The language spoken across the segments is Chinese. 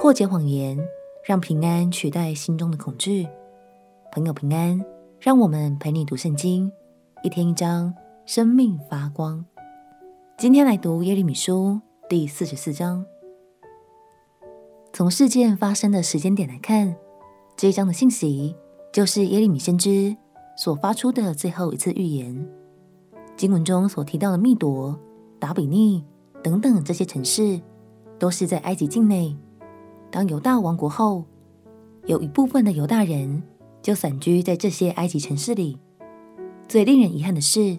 破解谎言，让平安取代心中的恐惧。朋友平安，让我们陪你读圣经，一天一章，生命发光。今天来读耶利米书第四十四章。从事件发生的时间点来看，这一章的信息就是耶利米先知所发出的最后一次预言。经文中所提到的密朵、达比尼等等这些城市，都是在埃及境内。当犹大亡国后，有一部分的犹大人就散居在这些埃及城市里。最令人遗憾的是，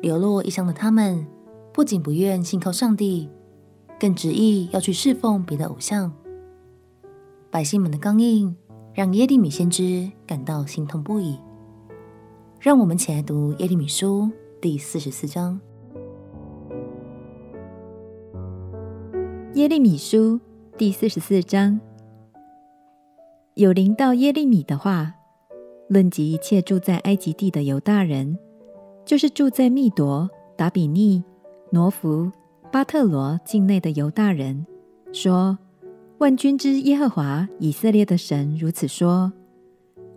流落异乡的他们，不仅不愿信靠上帝，更执意要去侍奉别的偶像。百姓们的刚硬，让耶利米先知感到心痛不已。让我们起来读耶利米书第四十四章。耶利米书。第四十四章，有灵到耶利米的话，论及一切住在埃及地的犹大人，就是住在密夺、达比尼、挪弗、巴特罗境内的犹大人，说：万军之耶和华以色列的神如此说：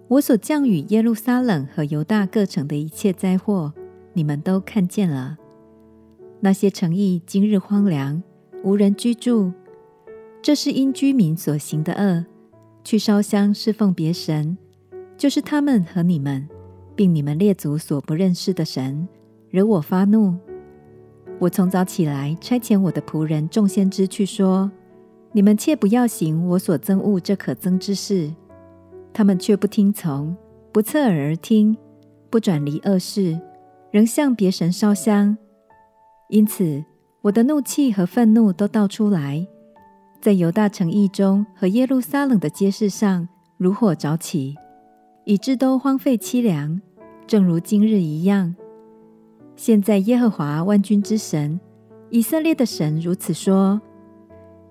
我所降雨耶路撒冷和犹大各城的一切灾祸，你们都看见了。那些城邑今日荒凉，无人居住。这是因居民所行的恶，去烧香侍奉别神，就是他们和你们，并你们列祖所不认识的神，惹我发怒。我从早起来，差遣我的仆人众先知去说：你们切不要行我所憎恶这可憎之事。他们却不听从，不侧耳而听，不转离恶事，仍向别神烧香。因此，我的怒气和愤怒都倒出来。在犹大城邑中和耶路撒冷的街市上，如火着起，以致都荒废凄凉，正如今日一样。现在耶和华万军之神以色列的神如此说：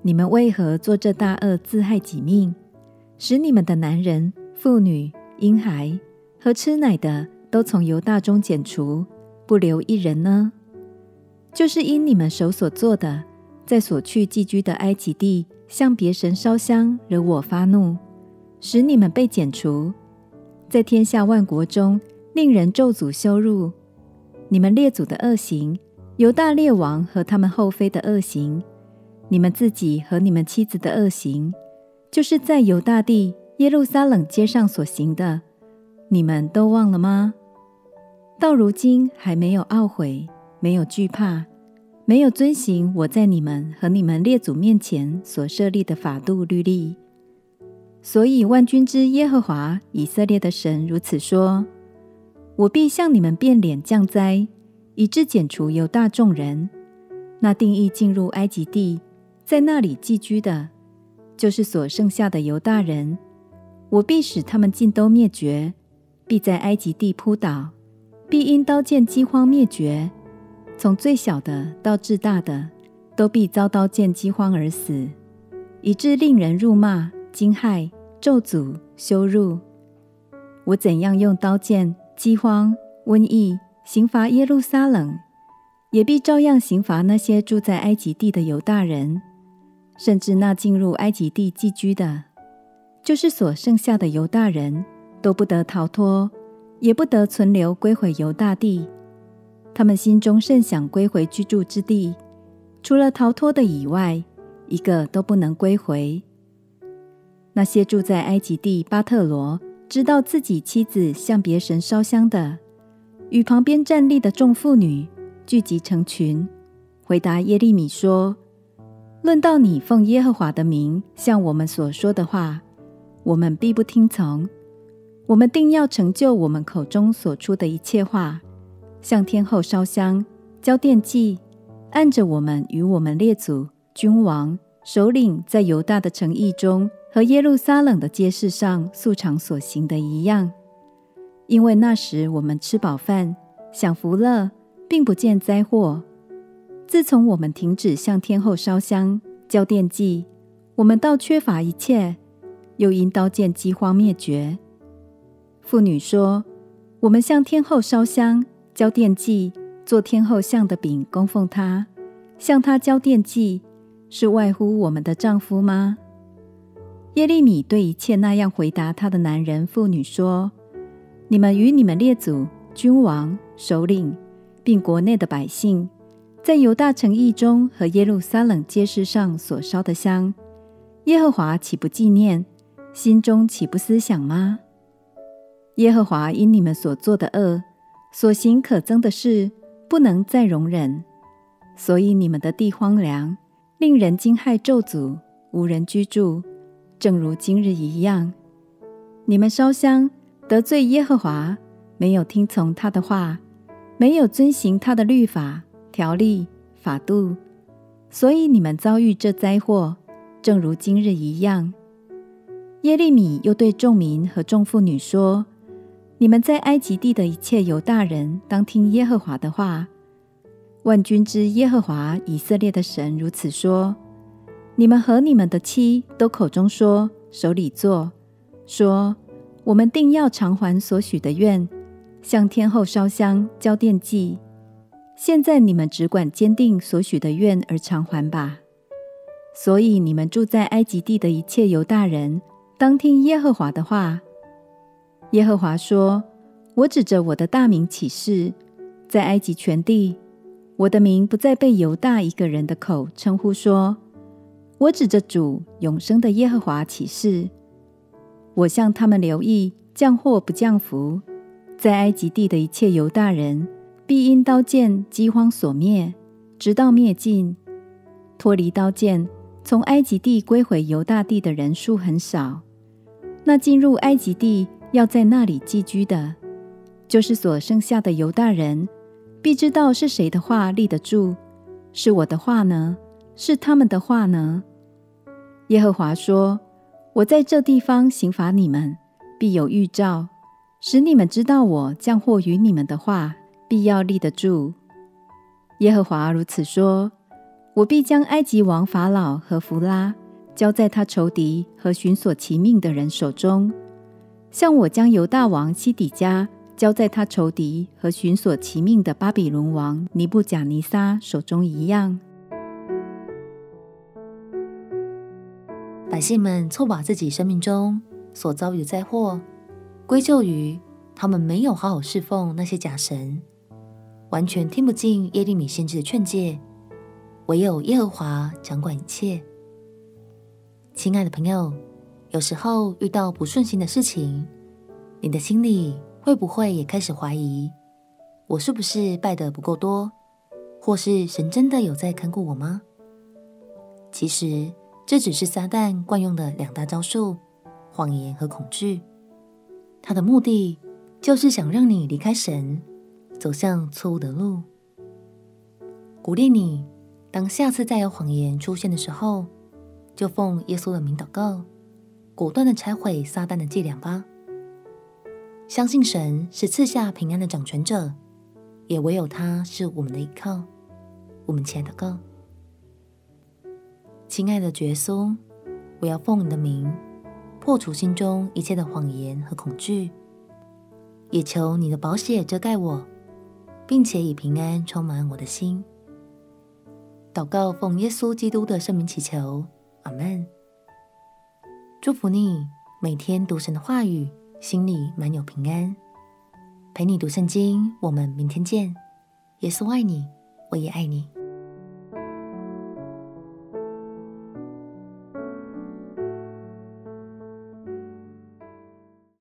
你们为何做这大恶，自害己命，使你们的男人、妇女、婴孩和吃奶的都从犹大中剪除，不留一人呢？就是因你们手所做的。在所去寄居的埃及地，向别神烧香，惹我发怒，使你们被剪除，在天下万国中令人咒诅羞辱。你们列祖的恶行，犹大列王和他们后妃的恶行，你们自己和你们妻子的恶行，就是在犹大地耶路撒冷街上所行的，你们都忘了吗？到如今还没有懊悔，没有惧怕。没有遵行我在你们和你们列祖面前所设立的法度律例，所以万军之耶和华以色列的神如此说：我必向你们变脸降灾，以致剪除犹大众人。那定义进入埃及地，在那里寄居的，就是所剩下的犹大人。我必使他们尽都灭绝，必在埃及地扑倒，必因刀剑饥荒灭绝。从最小的到至大的，都必遭刀剑饥荒而死，以致令人辱骂、惊骇、咒诅、羞辱。我怎样用刀剑、饥荒、瘟疫刑罚耶路撒冷，也必照样刑罚那些住在埃及地的犹大人，甚至那进入埃及地寄居的，就是所剩下的犹大人，都不得逃脱，也不得存留归回犹大地。他们心中甚想归回居住之地，除了逃脱的以外，一个都不能归回。那些住在埃及地巴特罗，知道自己妻子向别神烧香的，与旁边站立的众妇女聚集成群，回答耶利米说：“论到你奉耶和华的名向我们所说的话，我们必不听从。我们定要成就我们口中所出的一切话。”向天后烧香，交奠祭，按着我们与我们列祖、君王、首领在犹大的城邑中和耶路撒冷的街市上素常所行的一样。因为那时我们吃饱饭，享福乐，并不见灾祸。自从我们停止向天后烧香、交奠祭，我们倒缺乏一切，又因刀剑饥荒灭绝。妇女说：“我们向天后烧香。”交奠祭，做天后像的饼供奉他，向他交奠祭，是外乎我们的丈夫吗？耶利米对一切那样回答他的男人妇女说：“你们与你们列祖、君王、首领，并国内的百姓，在犹大城邑中和耶路撒冷街市上所烧的香，耶和华岂不纪念？心中岂不思想吗？耶和华因你们所做的恶，所行可憎的事，不能再容忍，所以你们的地荒凉，令人惊骇咒诅，无人居住。”正如今日一样，你们烧香得罪耶和华，没有听从他的话，没有遵行他的律法、条例、法度，所以你们遭遇这灾祸，正如今日一样。耶利米又对众民和众妇女说：“你们在埃及地的一切犹大人，当听耶和华的话。万军之耶和华以色列的神如此说。”你们和你们的妻都口中说，手里做，说我们定要偿还所许的愿，向天后烧香交奠祭。现在你们只管坚定所许的愿而偿还吧。所以你们住在埃及地的一切犹大人，当听耶和华的话。耶和华说：我指着我的大名起誓，在埃及全地，我的名不再被犹大一个人的口称呼说。我指着主永生的耶和华起誓，我向他们留意降祸不降福，在埃及地的一切犹大人必因刀剑饥荒所灭，直到灭尽。脱离刀剑从埃及地归回犹大地的人数很少。那进入埃及地要在那里寄居的，就是所剩下的犹大人，必知道是谁的话立得住，是我的话呢？是他们的话呢？耶和华说：“我在这地方刑罚你们，必有预兆，使你们知道我降祸于你们的话，必要立得住。”耶和华如此说：“我必将埃及王法老和弗拉交在他仇敌和寻索其命的人手中，像我将犹大王西底家交在他仇敌和寻索其命的巴比伦王尼布甲尼撒手中一样。”百姓们错把自己生命中所遭遇的灾祸归咎于他们没有好好侍奉那些假神，完全听不进耶利米先知的劝诫，唯有耶和华掌管一切。亲爱的朋友，有时候遇到不顺心的事情，你的心里会不会也开始怀疑：我是不是拜得不够多，或是神真的有在看顾我吗？其实。这只是撒旦惯用的两大招数：谎言和恐惧。他的目的就是想让你离开神，走向错误的路。鼓励你，当下次再有谎言出现的时候，就奉耶稣的名祷告，果断的拆毁撒旦的伎俩吧。相信神是赐下平安的掌权者，也唯有他是我们的依靠。我们起来祷告。亲爱的耶稣，我要奉你的名破除心中一切的谎言和恐惧，也求你的宝血遮盖我，并且以平安充满我的心。祷告奉耶稣基督的圣名祈求，阿门。祝福你每天读神的话语，心里满有平安。陪你读圣经，我们明天见。耶稣爱你，我也爱你。